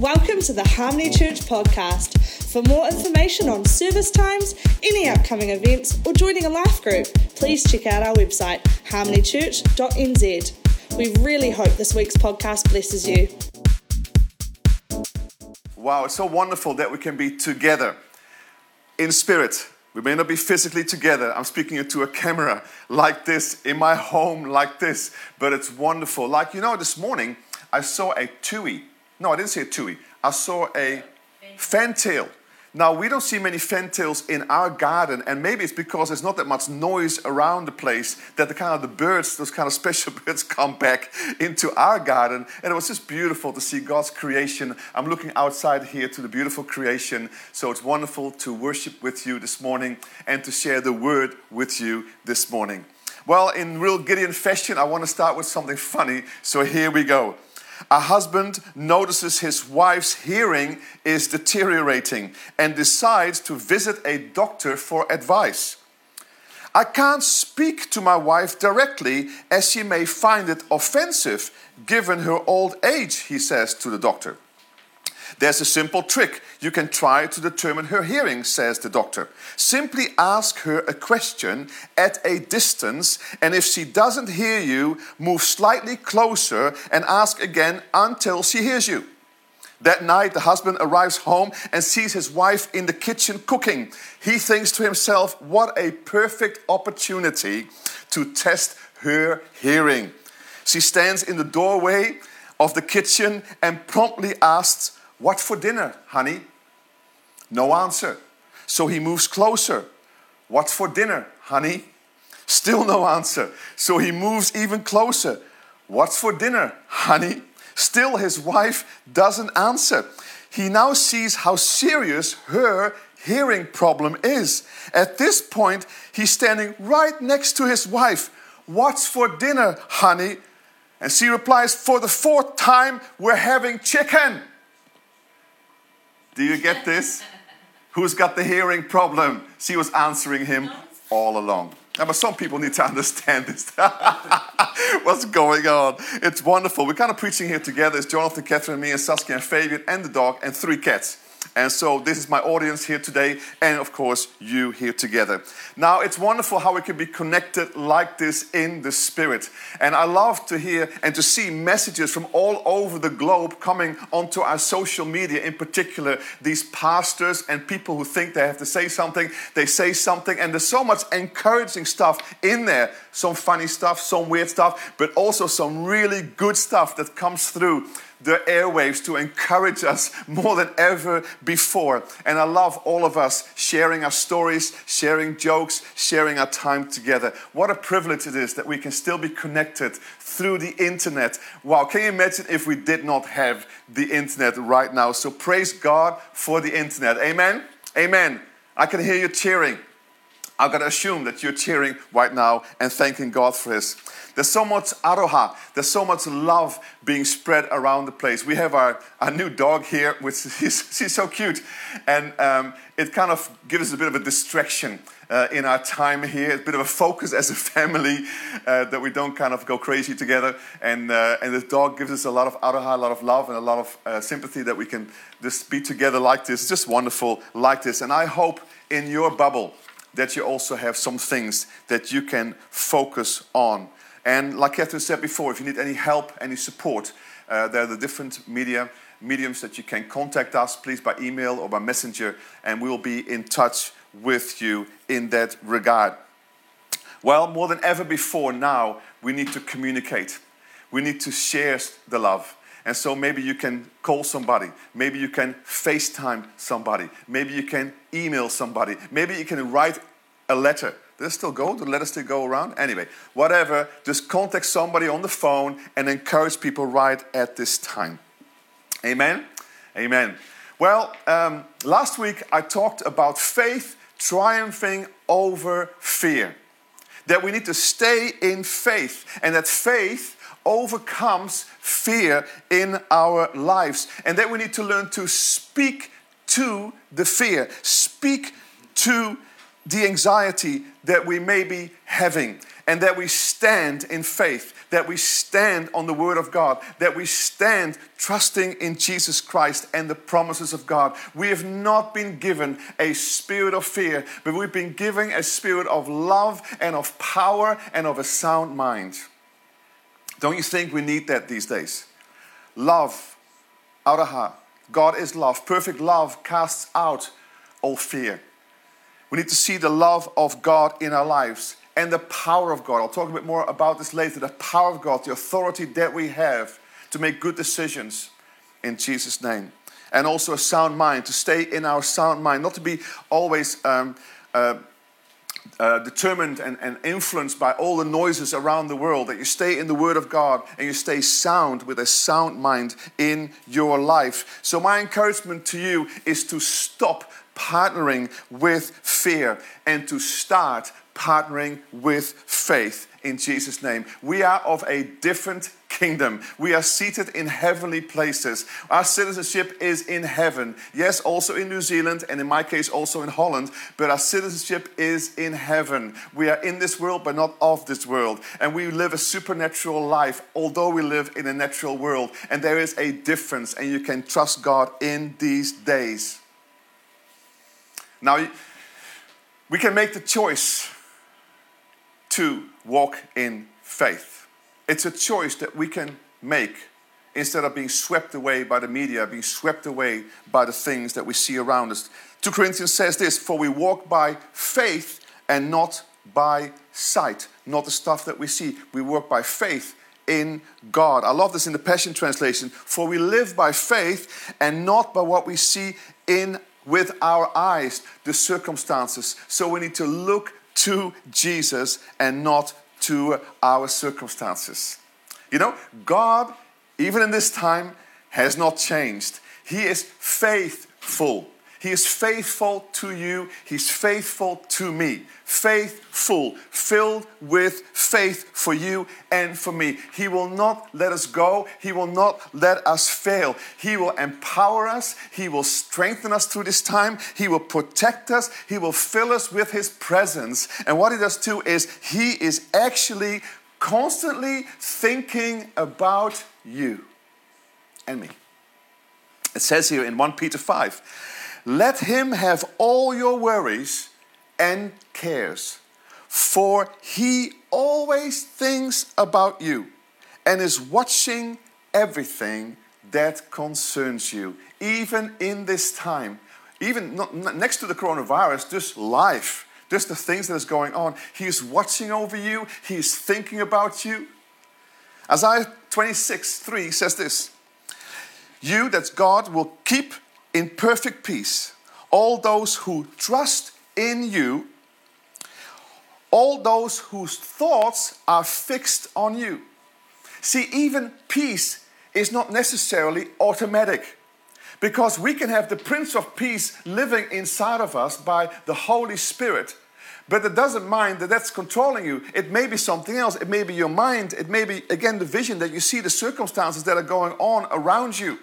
Welcome to the Harmony Church podcast. For more information on service times, any upcoming events, or joining a life group, please check out our website, harmonychurch.nz. We really hope this week's podcast blesses you. Wow, it's so wonderful that we can be together in spirit. We may not be physically together. I'm speaking to a camera like this, in my home like this, but it's wonderful. Like, you know, this morning I saw a tui no, I didn't see a tui. I saw a fantail. Now, we don't see many fantails in our garden, and maybe it's because there's not that much noise around the place that the kind of the birds, those kind of special birds, come back into our garden. And it was just beautiful to see God's creation. I'm looking outside here to the beautiful creation. So it's wonderful to worship with you this morning and to share the word with you this morning. Well, in real Gideon fashion, I want to start with something funny. So here we go. A husband notices his wife's hearing is deteriorating and decides to visit a doctor for advice. I can't speak to my wife directly as she may find it offensive given her old age, he says to the doctor. There's a simple trick you can try to determine her hearing, says the doctor. Simply ask her a question at a distance, and if she doesn't hear you, move slightly closer and ask again until she hears you. That night, the husband arrives home and sees his wife in the kitchen cooking. He thinks to himself, What a perfect opportunity to test her hearing. She stands in the doorway of the kitchen and promptly asks, what for dinner, honey? No answer. So he moves closer. What's for dinner, honey? Still no answer. So he moves even closer. What's for dinner, honey? Still his wife doesn't answer. He now sees how serious her hearing problem is. At this point, he's standing right next to his wife. What's for dinner, honey? And she replies, For the fourth time, we're having chicken. Do you get this? Who's got the hearing problem? She was answering him all along. Now, but some people need to understand this. What's going on? It's wonderful. We're kind of preaching here together. It's Jonathan, Catherine, me, and Saskia, and Fabian, and the dog, and three cats. And so this is my audience here today, and of course, you here together. Now, it's wonderful how we can be connected like this in the Spirit. And I love to hear and to see messages from all over the globe coming onto our social media, in particular, these pastors and people who think they have to say something, they say something, and there's so much encouraging stuff in there. Some funny stuff, some weird stuff, but also some really good stuff that comes through the airwaves to encourage us more than ever before. And I love all of us sharing our stories, sharing jokes, sharing our time together. What a privilege it is that we can still be connected through the internet. Wow, can you imagine if we did not have the internet right now? So praise God for the internet. Amen. Amen. I can hear you cheering. I'm going to assume that you're cheering right now and thanking God for this. There's so much aroha, there's so much love being spread around the place. We have our, our new dog here, which is, she's so cute. And um, it kind of gives us a bit of a distraction uh, in our time here, a bit of a focus as a family uh, that we don't kind of go crazy together. And, uh, and this dog gives us a lot of aroha, a lot of love, and a lot of uh, sympathy that we can just be together like this. It's just wonderful like this. And I hope in your bubble, that you also have some things that you can focus on. And like Catherine said before, if you need any help, any support, uh, there are the different media mediums that you can contact us, please by email or by messenger, and we will be in touch with you in that regard. Well, more than ever before now, we need to communicate. We need to share the love. And so maybe you can call somebody. Maybe you can FaceTime somebody. Maybe you can email somebody. Maybe you can write a letter. It still go? Do letters still go around? Anyway, whatever, just contact somebody on the phone and encourage people right at this time. Amen? Amen. Well, um, last week I talked about faith triumphing over fear. That we need to stay in faith, and that faith overcomes fear in our lives. And that we need to learn to speak to the fear, speak to the anxiety that we may be having. and that we stand in faith, that we stand on the Word of God, that we stand trusting in Jesus Christ and the promises of God. We have not been given a spirit of fear, but we've been given a spirit of love and of power and of a sound mind. Don't you think we need that these days? Love heart. God is love. Perfect love casts out all fear. We need to see the love of God in our lives and the power of God. I'll talk a bit more about this later. The power of God, the authority that we have to make good decisions in Jesus' name. And also a sound mind, to stay in our sound mind, not to be always um, uh, uh, determined and, and influenced by all the noises around the world, that you stay in the Word of God and you stay sound with a sound mind in your life. So, my encouragement to you is to stop partnering with fear and to start partnering with faith in Jesus' name. We are of a different kingdom. We are seated in heavenly places. Our citizenship is in heaven. Yes, also in New Zealand, and in my case, also in Holland, but our citizenship is in heaven. We are in this world, but not of this world. And we live a supernatural life, although we live in a natural world. And there is a difference, and you can trust God in these days. Now, we can make the choice to walk in faith. It's a choice that we can make instead of being swept away by the media, being swept away by the things that we see around us. 2 Corinthians says this For we walk by faith and not by sight, not the stuff that we see. We walk by faith in God. I love this in the Passion Translation. For we live by faith and not by what we see in with our eyes, the circumstances. So we need to look to Jesus and not to our circumstances. You know, God, even in this time, has not changed. He is faithful. He is faithful to you. He's faithful to me. Faithful, filled with faith for you and for me. He will not let us go. He will not let us fail. He will empower us. He will strengthen us through this time. He will protect us. He will fill us with His presence. And what He does too is He is actually constantly thinking about you and me. It says here in 1 Peter 5 let him have all your worries and cares, for he always thinks about you and is watching everything that concerns you, even in this time. Even not, next to the coronavirus, just life, just the things that is going on. He is watching over you, he is thinking about you. Isaiah 26 3 says this You, that's God, will keep in perfect peace all those who trust in you, all those whose thoughts are fixed on you. See, even peace is not necessarily automatic because we can have the Prince of Peace living inside of us by the Holy Spirit. But it doesn't mind that that's controlling you. It may be something else. It may be your mind. It may be, again, the vision that you see the circumstances that are going on around you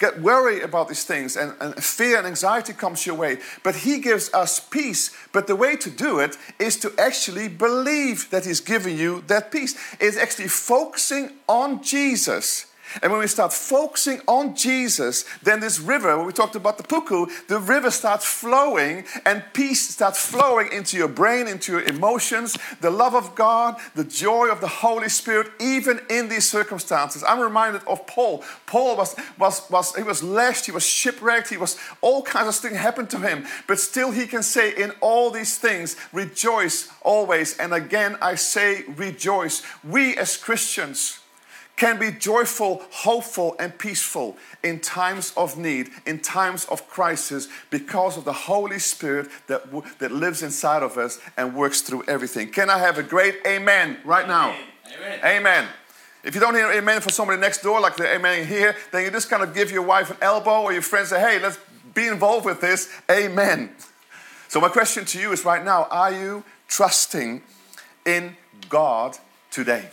get worried about these things and, and, fear and anxiety comes your way. But he gives us peace. But the way to do it is to actually believe that he's giving you that peace. It's actually focusing on jesus and when we start focusing on Jesus, then this river, when we talked about the puku, the river starts flowing and peace starts flowing into your brain, into your emotions, the love of God, the joy of the Holy Spirit, even in these circumstances. I'm reminded of Paul. Paul was, was, was he was lashed, he was shipwrecked, he was all kinds of things happened to him. But still he can say in all these things, rejoice always. And again I say rejoice. We as Christians, can be joyful, hopeful, and peaceful in times of need, in times of crisis, because of the Holy Spirit that, that lives inside of us and works through everything. Can I have a great amen right now? Amen. amen. If you don't hear amen from somebody next door, like the amen here, then you just kind of give your wife an elbow or your friend say, hey, let's be involved with this. Amen. So, my question to you is right now are you trusting in God today?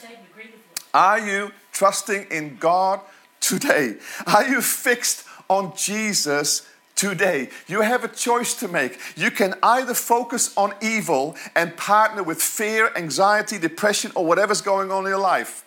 Are you trusting in God today? Are you fixed on Jesus today. You have a choice to make. You can either focus on evil and partner with fear, anxiety, depression, or whatever's going on in your life.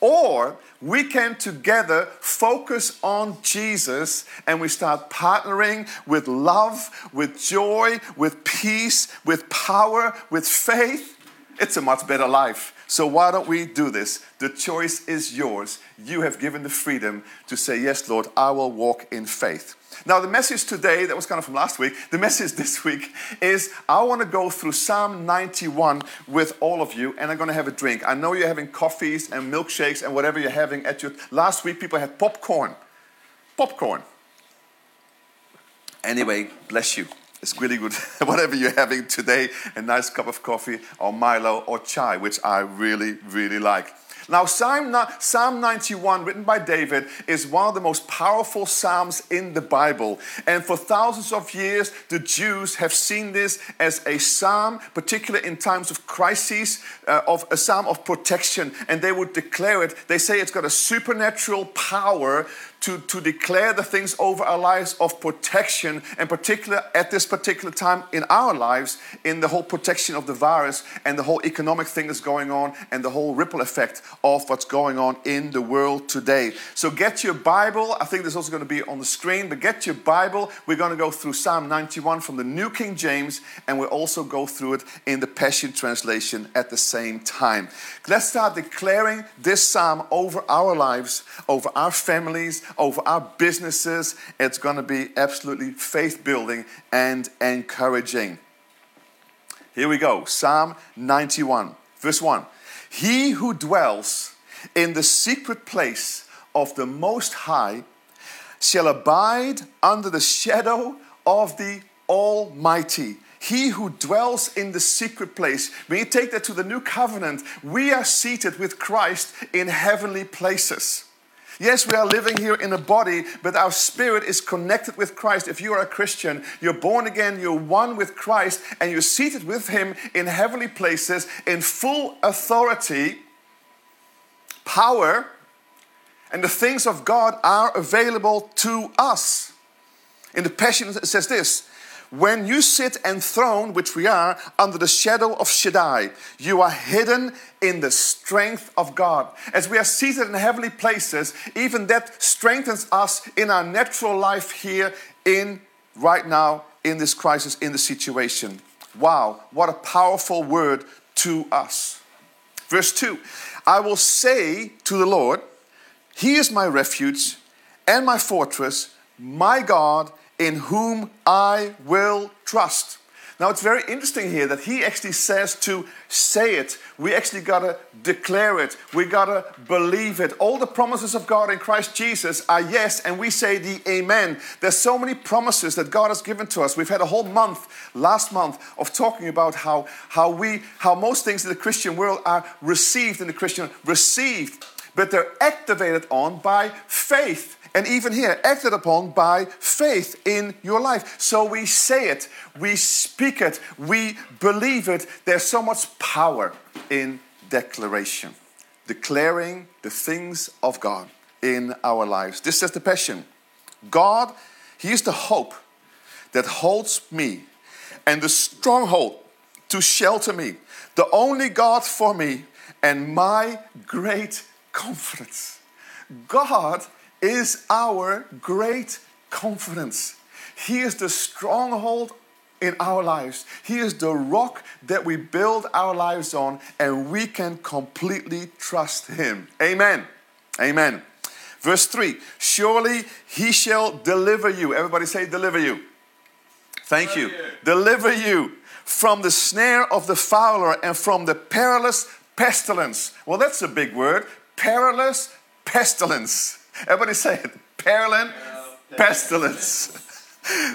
Or we can together focus on Jesus and we start partnering with love, with joy, with peace, with power, with faith. It's a much better life. So, why don't we do this? The choice is yours. You have given the freedom to say, Yes, Lord, I will walk in faith. Now, the message today, that was kind of from last week, the message this week is I want to go through Psalm 91 with all of you, and I'm going to have a drink. I know you're having coffees and milkshakes and whatever you're having at your. Last week, people had popcorn. Popcorn. Anyway, bless you. It's really good. Whatever you're having today, a nice cup of coffee or Milo or chai, which I really, really like. Now, Psalm, Psalm 91, written by David, is one of the most powerful Psalms in the Bible. And for thousands of years, the Jews have seen this as a Psalm, particularly in times of crises, uh, of a Psalm of protection. And they would declare it, they say it's got a supernatural power to, to declare the things over our lives of protection, and particular at this particular time in our lives, in the whole protection of the virus and the whole economic thing that's going on, and the whole ripple effect of what's going on in the world today. So get your Bible. I think this is also going to be on the screen, but get your Bible. We're going to go through Psalm 91 from the New King James, and we'll also go through it in the Passion Translation at the same time. Let's start declaring this psalm over our lives, over our families, over our businesses. It's going to be absolutely faith building and encouraging. Here we go Psalm 91, verse 1. He who dwells in the secret place of the Most High shall abide under the shadow of the Almighty. He who dwells in the secret place. When you take that to the new covenant, we are seated with Christ in heavenly places. Yes, we are living here in a body, but our spirit is connected with Christ. If you are a Christian, you're born again, you're one with Christ, and you're seated with Him in heavenly places in full authority, power, and the things of God are available to us. In the Passion, it says this when you sit enthroned, which we are, under the shadow of Shaddai, you are hidden in the strength of God. As we are seated in heavenly places, even that strengthens us in our natural life here in right now in this crisis, in the situation. Wow, what a powerful word to us. Verse 2 I will say to the Lord, He is my refuge and my fortress, my God in whom I will trust. Now it's very interesting here that he actually says to say it. We actually gotta declare it. We gotta believe it. All the promises of God in Christ Jesus are yes, and we say the amen. There's so many promises that God has given to us. We've had a whole month, last month, of talking about how, how we, how most things in the Christian world are received in the Christian, received, but they're activated on by faith. And even here, acted upon by faith in your life. So we say it, we speak it, we believe it. There's so much power in declaration, declaring the things of God in our lives. This is the passion. God, He is the hope that holds me and the stronghold to shelter me, the only God for me, and my great confidence. God is our great confidence. He is the stronghold in our lives. He is the rock that we build our lives on, and we can completely trust Him. Amen. Amen. Verse 3 Surely He shall deliver you. Everybody say, deliver you. Thank you. Deliver you from the snare of the fowler and from the perilous pestilence. Well, that's a big word. Perilous pestilence. Everybody say it. Perilous pestilence.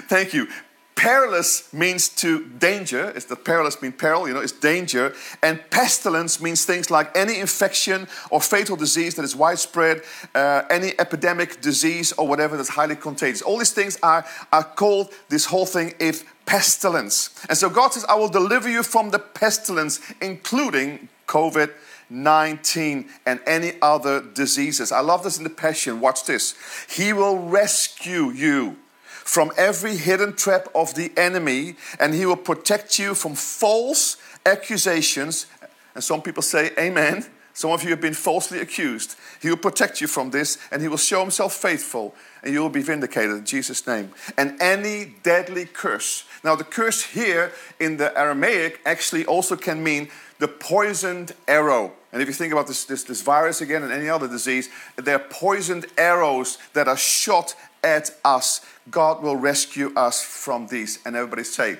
Thank you. Perilous means to danger. It's the perilous mean peril, you know, it's danger. And pestilence means things like any infection or fatal disease that is widespread, uh, any epidemic disease or whatever that's highly contagious. All these things are, are called this whole thing if pestilence. And so God says, I will deliver you from the pestilence, including COVID 19 and any other diseases. I love this in the Passion. Watch this. He will rescue you from every hidden trap of the enemy, and he will protect you from false accusations. And some people say, Amen. Some of you have been falsely accused. He will protect you from this, and he will show himself faithful, and you will be vindicated in Jesus' name. And any deadly curse. Now, the curse here in the Aramaic actually also can mean the poisoned arrow. And if you think about this, this, this virus again and any other disease, they're poisoned arrows that are shot at us. God will rescue us from these. And everybody say,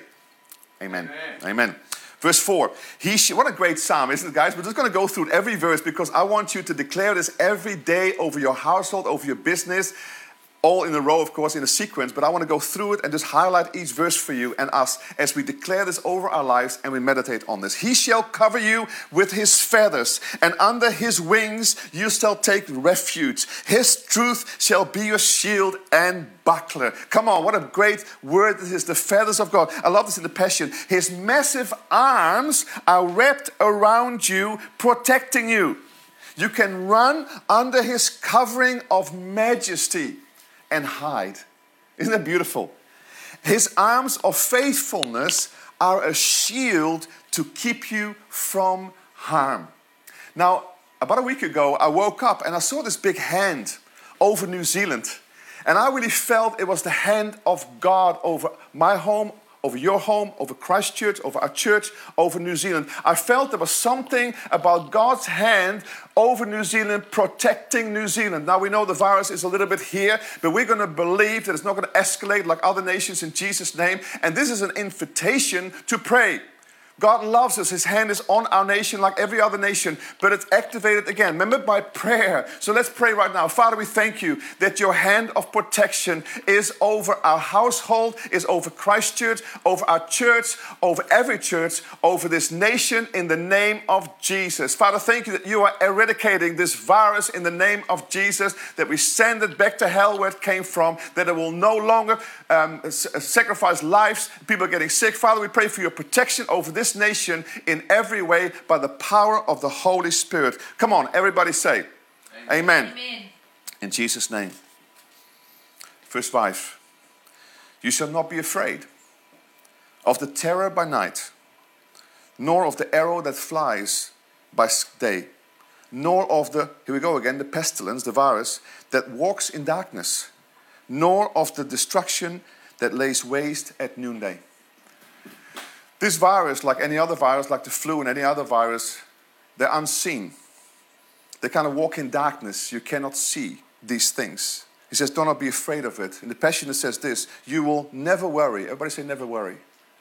Amen. Amen. Amen. Verse 4. He sh- what a great psalm, isn't it, guys? We're just going to go through every verse because I want you to declare this every day over your household, over your business, all in a row, of course, in a sequence, but I want to go through it and just highlight each verse for you and us as we declare this over our lives and we meditate on this. He shall cover you with his feathers, and under his wings you shall take refuge. His truth shall be your shield and buckler. Come on, what a great word this is the feathers of God. I love this in the Passion. His massive arms are wrapped around you, protecting you. You can run under his covering of majesty and hide. Isn't that beautiful? His arms of faithfulness are a shield to keep you from harm. Now, about a week ago, I woke up and I saw this big hand over New Zealand. And I really felt it was the hand of God over my home, over your home, over Christchurch, over our church, over New Zealand. I felt there was something about God's hand over New Zealand, protecting New Zealand. Now we know the virus is a little bit here, but we're going to believe that it's not going to escalate like other nations in Jesus' name. And this is an invitation to pray. God loves us. His hand is on our nation like every other nation, but it's activated again. Remember by prayer. So let's pray right now. Father, we thank you that your hand of protection is over our household, is over Christchurch, over our church, over every church, over this nation in the name of Jesus. Father, thank you that you are eradicating this virus in the name of Jesus, that we send it back to hell where it came from, that it will no longer um, sacrifice lives. People are getting sick. Father, we pray for your protection over this this nation in every way by the power of the Holy Spirit. Come on, everybody say, Amen. Amen. Amen. In Jesus' name. Verse 5 You shall not be afraid of the terror by night, nor of the arrow that flies by day, nor of the, here we go again, the pestilence, the virus that walks in darkness, nor of the destruction that lays waste at noonday. This virus, like any other virus, like the flu and any other virus, they're unseen. They kind of walk in darkness. You cannot see these things. He says, Do not be afraid of it. In the Passion, says this You will never worry. Everybody say, Never worry.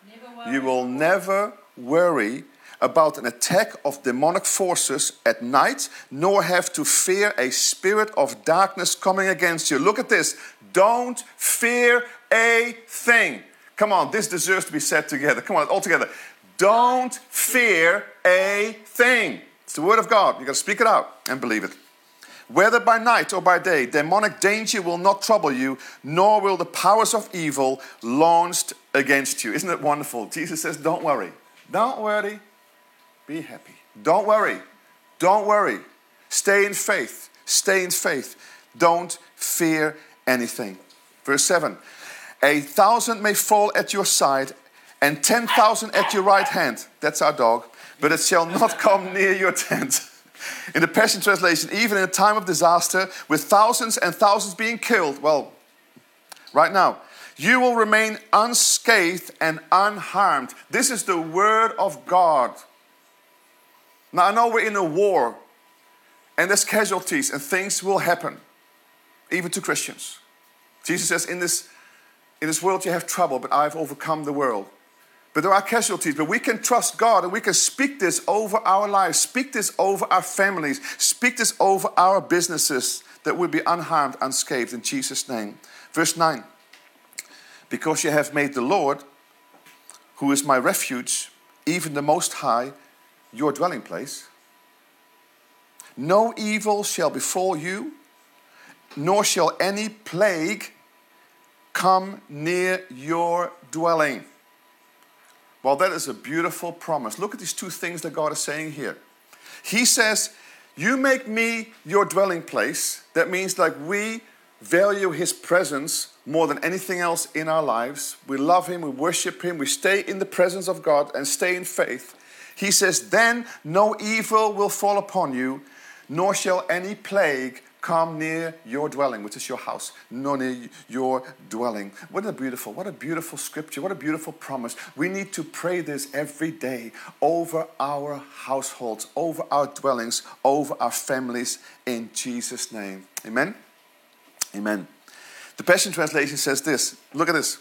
Never worry. You will never worry about an attack of demonic forces at night, nor have to fear a spirit of darkness coming against you. Look at this. Don't fear a thing. Come on, this deserves to be said together. Come on, all together. Don't fear a thing. It's the word of God. You got to speak it out and believe it. Whether by night or by day, demonic danger will not trouble you, nor will the powers of evil launched against you. Isn't it wonderful? Jesus says, Don't worry. Don't worry. Be happy. Don't worry. Don't worry. Stay in faith. Stay in faith. Don't fear anything. Verse 7 a thousand may fall at your side and 10,000 at your right hand. That's our dog. But it shall not come near your tent. In the Passion Translation, even in a time of disaster, with thousands and thousands being killed, well, right now, you will remain unscathed and unharmed. This is the word of God. Now, I know we're in a war and there's casualties and things will happen, even to Christians. Jesus says, In this in this world you have trouble, but I've overcome the world. But there are casualties, but we can trust God and we can speak this over our lives, speak this over our families, speak this over our businesses that will be unharmed, unscathed in Jesus' name. Verse 9 Because you have made the Lord, who is my refuge, even the Most High, your dwelling place, no evil shall befall you, nor shall any plague come near your dwelling. Well, that is a beautiful promise. Look at these two things that God is saying here. He says, You make me your dwelling place. That means, like, we value His presence more than anything else in our lives, we love Him, we worship Him, we stay in the presence of God and stay in faith, He says, Then no evil will fall upon you, nor shall any plague come near your dwelling, which is your house, no near your dwelling. What a beautiful, what a beautiful scripture, what a beautiful promise. We need to pray this every day over our households, over our dwellings, over our families in Jesus' name. Amen. Amen. The Passion Translation says this look at this.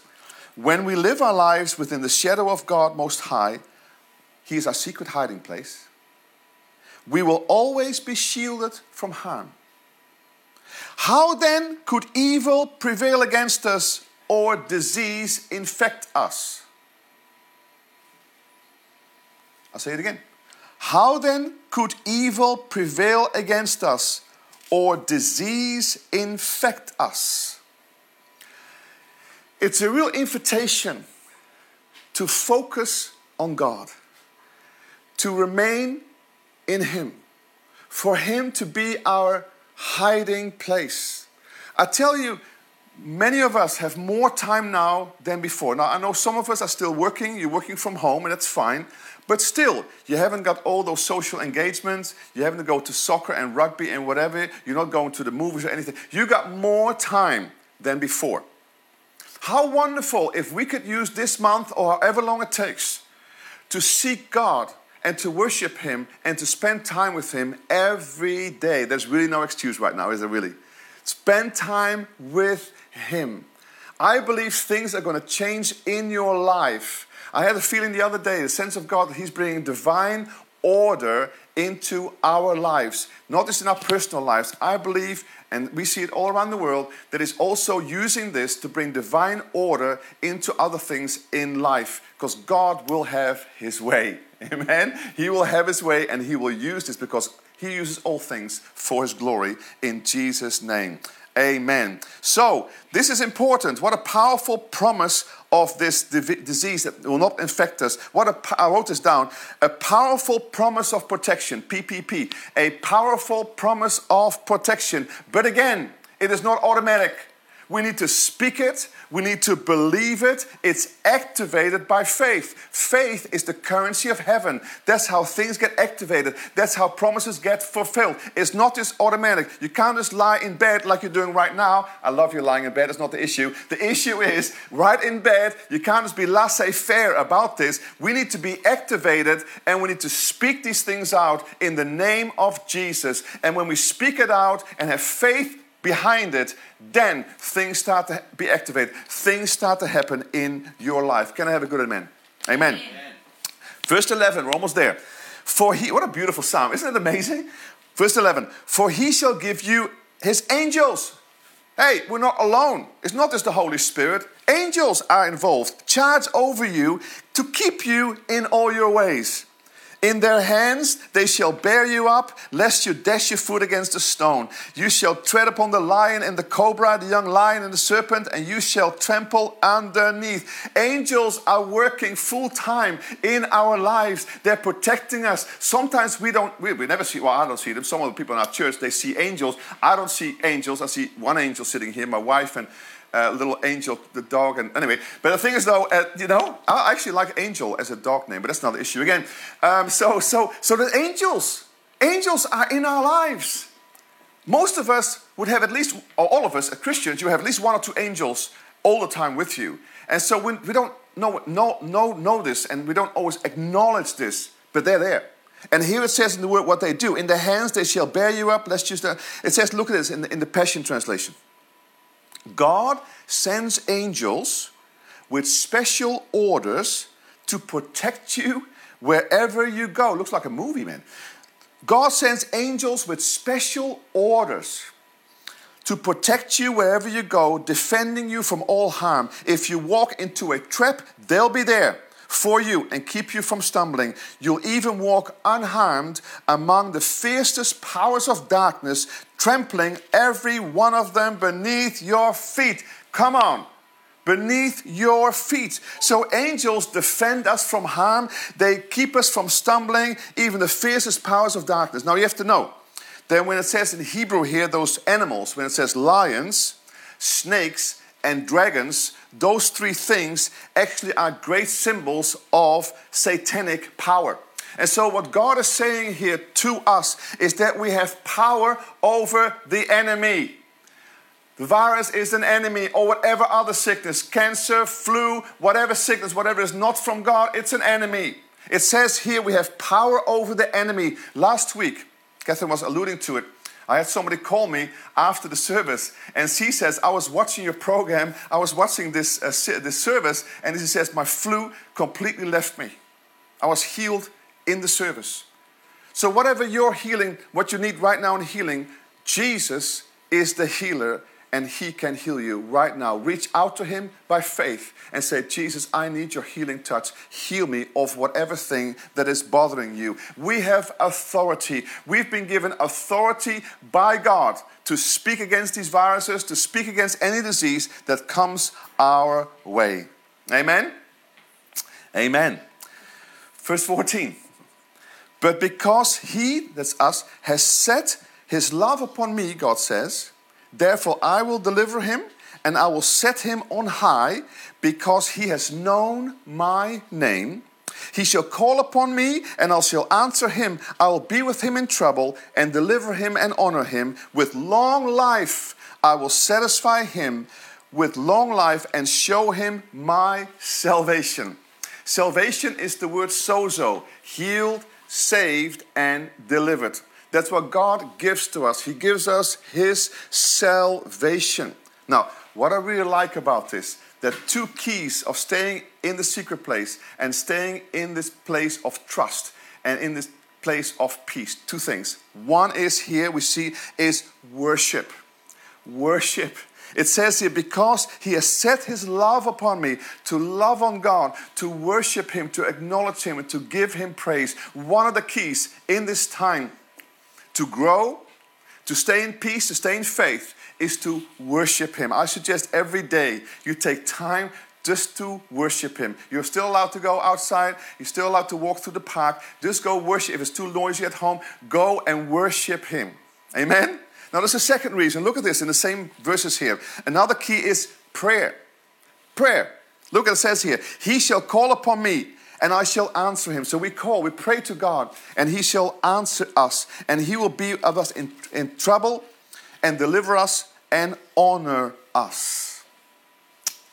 When we live our lives within the shadow of God Most High, He is our secret hiding place, we will always be shielded from harm. How then could evil prevail against us or disease infect us? I'll say it again. How then could evil prevail against us or disease infect us? It's a real invitation to focus on God, to remain in Him, for Him to be our hiding place. I tell you, many of us have more time now than before. Now, I know some of us are still working, you're working from home, and that's fine. But still, you haven't got all those social engagements. You haven't to go to soccer and rugby and whatever. You're not going to the movies or anything. You got more time than before. How wonderful if we could use this month or however long it takes to seek God and to worship Him and to spend time with Him every day. There's really no excuse right now, is there really? Spend time with Him. I believe things are going to change in your life. I had a feeling the other day, the sense of God that He's bringing divine order into our lives, not just in our personal lives. I believe, and we see it all around the world, that is also using this to bring divine order into other things in life because God will have His way. Amen. He will have His way and He will use this because He uses all things for His glory in Jesus' name. Amen. So, this is important. What a powerful promise of this disease that will not infect us. What I wrote this down. A powerful promise of protection, PPP. A powerful promise of protection. But again, it is not automatic. We need to speak it. We need to believe it. It's activated by faith. Faith is the currency of heaven. That's how things get activated. That's how promises get fulfilled. It's not just automatic. You can't just lie in bed like you're doing right now. I love you lying in bed. It's not the issue. The issue is right in bed. You can't just be laissez faire about this. We need to be activated and we need to speak these things out in the name of Jesus. And when we speak it out and have faith behind it, then things start to be activated. Things start to happen in your life. Can I have a good amen? Amen. amen. Verse 11, we're almost there. For he, what a beautiful psalm. Isn't it amazing? Verse 11, for he shall give you his angels. Hey, we're not alone. It's not just the Holy Spirit. Angels are involved, charge over you to keep you in all your ways. In their hands they shall bear you up, lest you dash your foot against a stone. You shall tread upon the lion and the cobra, the young lion and the serpent, and you shall trample underneath. Angels are working full time in our lives. They're protecting us. Sometimes we don't, we, we never see, well, I don't see them. Some of the people in our church, they see angels. I don't see angels. I see one angel sitting here, my wife, and uh, little Angel, the dog. And anyway, but the thing is, though, uh, you know, I actually like Angel as a dog name, but that's another issue again. Um, so, so, so the angels, angels are in our lives. Most of us would have at least, or all of us as Christians, you have at least one or two angels all the time with you. And so we don't know, know, know, know this and we don't always acknowledge this, but they're there. And here it says in the word what they do. In the hands they shall bear you up. Let's just, uh, it says, look at this in the, in the Passion Translation. God sends angels with special orders to protect you wherever you go. Looks like a movie, man. God sends angels with special orders to protect you wherever you go, defending you from all harm. If you walk into a trap, they'll be there for you and keep you from stumbling. You'll even walk unharmed among the fiercest powers of darkness, trampling every one of them beneath your feet. Come on. Beneath your feet. So, angels defend us from harm. They keep us from stumbling, even the fiercest powers of darkness. Now, you have to know that when it says in Hebrew here, those animals, when it says lions, snakes, and dragons, those three things actually are great symbols of satanic power. And so, what God is saying here to us is that we have power over the enemy. The virus is an enemy, or whatever other sickness, cancer, flu, whatever sickness, whatever is not from God, it's an enemy. It says here we have power over the enemy. Last week, Catherine was alluding to it. I had somebody call me after the service, and she says, I was watching your program, I was watching this, uh, this service, and she says, My flu completely left me. I was healed in the service. So, whatever you're healing, what you need right now in healing, Jesus is the healer and He can heal you right now. Reach out to Him by faith and say, Jesus, I need your healing touch. Heal me of whatever thing that is bothering you. We have authority. We've been given authority by God to speak against these viruses, to speak against any disease that comes our way. Amen? Amen. Verse 14. But because He, that's us, has set His love upon me, God says, Therefore, I will deliver him and I will set him on high because he has known my name. He shall call upon me, and I shall answer him. I will be with him in trouble, and deliver him and honor him. With long life I will satisfy him, with long life, and show him my salvation. Salvation is the word sozo, healed, saved, and delivered. That's what God gives to us. He gives us His salvation. Now, what I really like about this, the two keys of staying in the secret place and staying in this place of trust and in this place of peace. Two things. One is here we see is worship. Worship. It says here, because he has set his love upon me to love on God, to worship him, to acknowledge him, and to give him praise. One of the keys in this time to grow, to stay in peace, to stay in faith, is to worship Him. I suggest every day you take time just to worship Him. You're still allowed to go outside, you're still allowed to walk through the park. Just go worship. If it's too noisy at home, go and worship Him. Amen? Now, there's a second reason. Look at this in the same verses here. Another key is prayer. Prayer. Look, it says here, He shall call upon me and I shall answer him. So we call, we pray to God, and he shall answer us, and he will be of us in, in trouble and deliver us and honor us.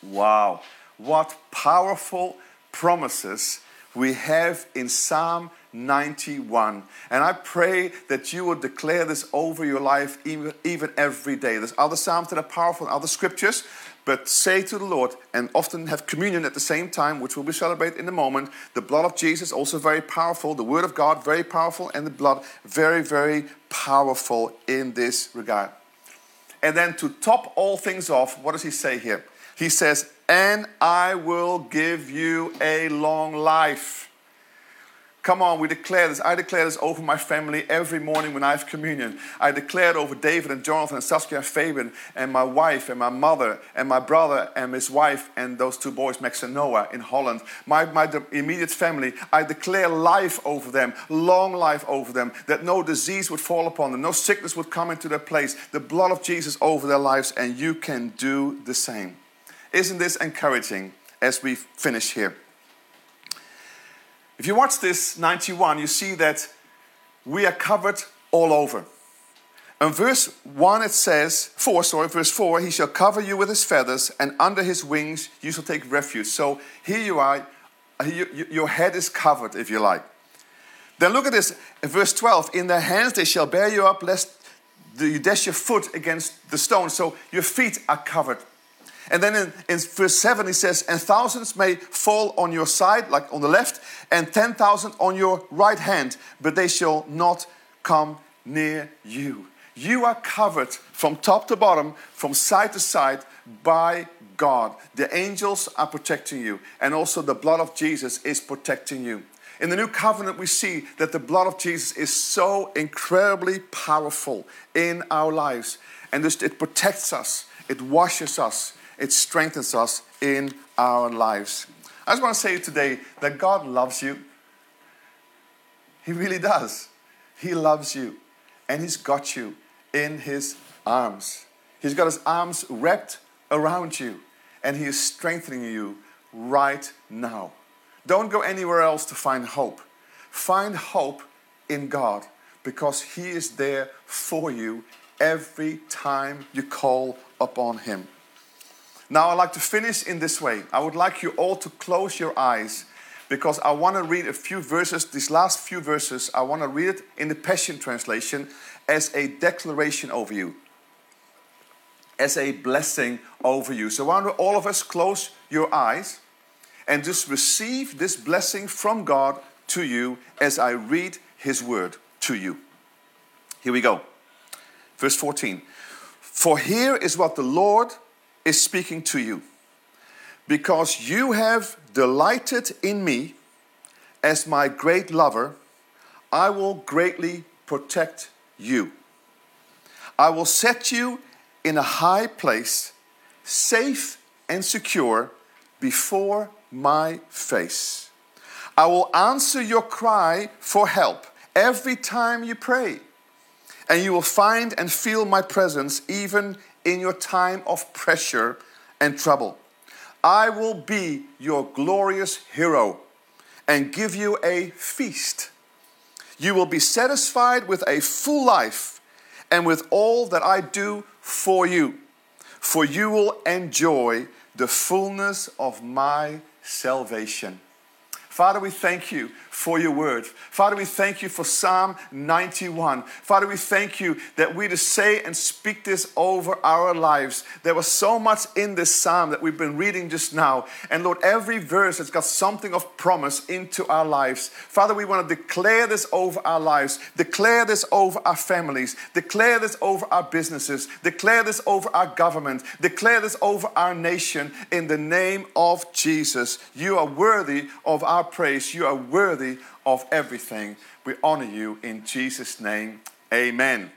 Wow, what powerful promises we have in Psalm 91. And I pray that you will declare this over your life even, even every day. There's other Psalms that are powerful other scriptures, but say to the Lord and often have communion at the same time, which will be celebrated in a moment. The blood of Jesus, also very powerful. The Word of God, very powerful. And the blood, very, very powerful in this regard. And then to top all things off, what does he say here? He says, And I will give you a long life. Come on, we declare this. I declare this over my family every morning when I have communion. I declare it over David and Jonathan and Saskia and Fabian and my wife and my mother and my brother and his wife and those two boys, Max and Noah, in Holland. My, my immediate family, I declare life over them, long life over them, that no disease would fall upon them, no sickness would come into their place. The blood of Jesus over their lives, and you can do the same. Isn't this encouraging as we finish here? If you watch this 91, you see that we are covered all over. In verse 1 it says, 4, sorry, verse 4, he shall cover you with his feathers, and under his wings you shall take refuge. So here you are, your head is covered, if you like. Then look at this, in verse 12, in their hands they shall bear you up, lest you dash your foot against the stone. So your feet are covered. And then in, in, verse 7, he says, And thousands may fall on your side, like on the left, and 10,000 on your right hand, but they shall not come near you. You are covered from top to bottom, from side to side by God. The angels are protecting you, and also the blood of Jesus is protecting you. In the new covenant, we see that the blood of Jesus is so incredibly powerful in our lives, and it protects us, it washes us, it strengthens us in our lives. I just want to say today that God loves you. He really does. He loves you, and He's got you in His arms. He's got his arms wrapped around you and he is strengthening you right now. Don't go anywhere else to find hope. Find hope in God because he is there for you every time you call upon him. Now, I'd like to finish in this way. I would like you all to close your eyes because I want to read a few verses, these last few verses, I want to read it in the Passion Translation as a declaration over you, as a blessing over you. So, I want all of us close your eyes and just receive this blessing from God to you as I read His word to you. Here we go. Verse 14. For here is what the Lord is speaking to you. Because you have delighted in me as my great lover, I will greatly protect you. I will set you in a high place, safe and secure before my face. I will answer your cry for help every time you pray, and you will find and feel my presence even in your time of pressure and trouble. I will be your glorious hero and give you a feast. You will be satisfied with a full life and with all that I do for you, for you will enjoy the fullness of my salvation. Father, we thank you for your word. Father, we thank you for Psalm 91. Father, we thank you that we to say and speak this over our lives. There was so much in this psalm that we've been reading just now. And Lord, every verse has got something of promise into our lives. Father, we want to declare this over our lives, declare this over our families, declare this over our businesses, declare this over our government, declare this over our nation in the name of Jesus. You are worthy of our praise. You are worthy of everything. We honor you in Jesus' name. Amen.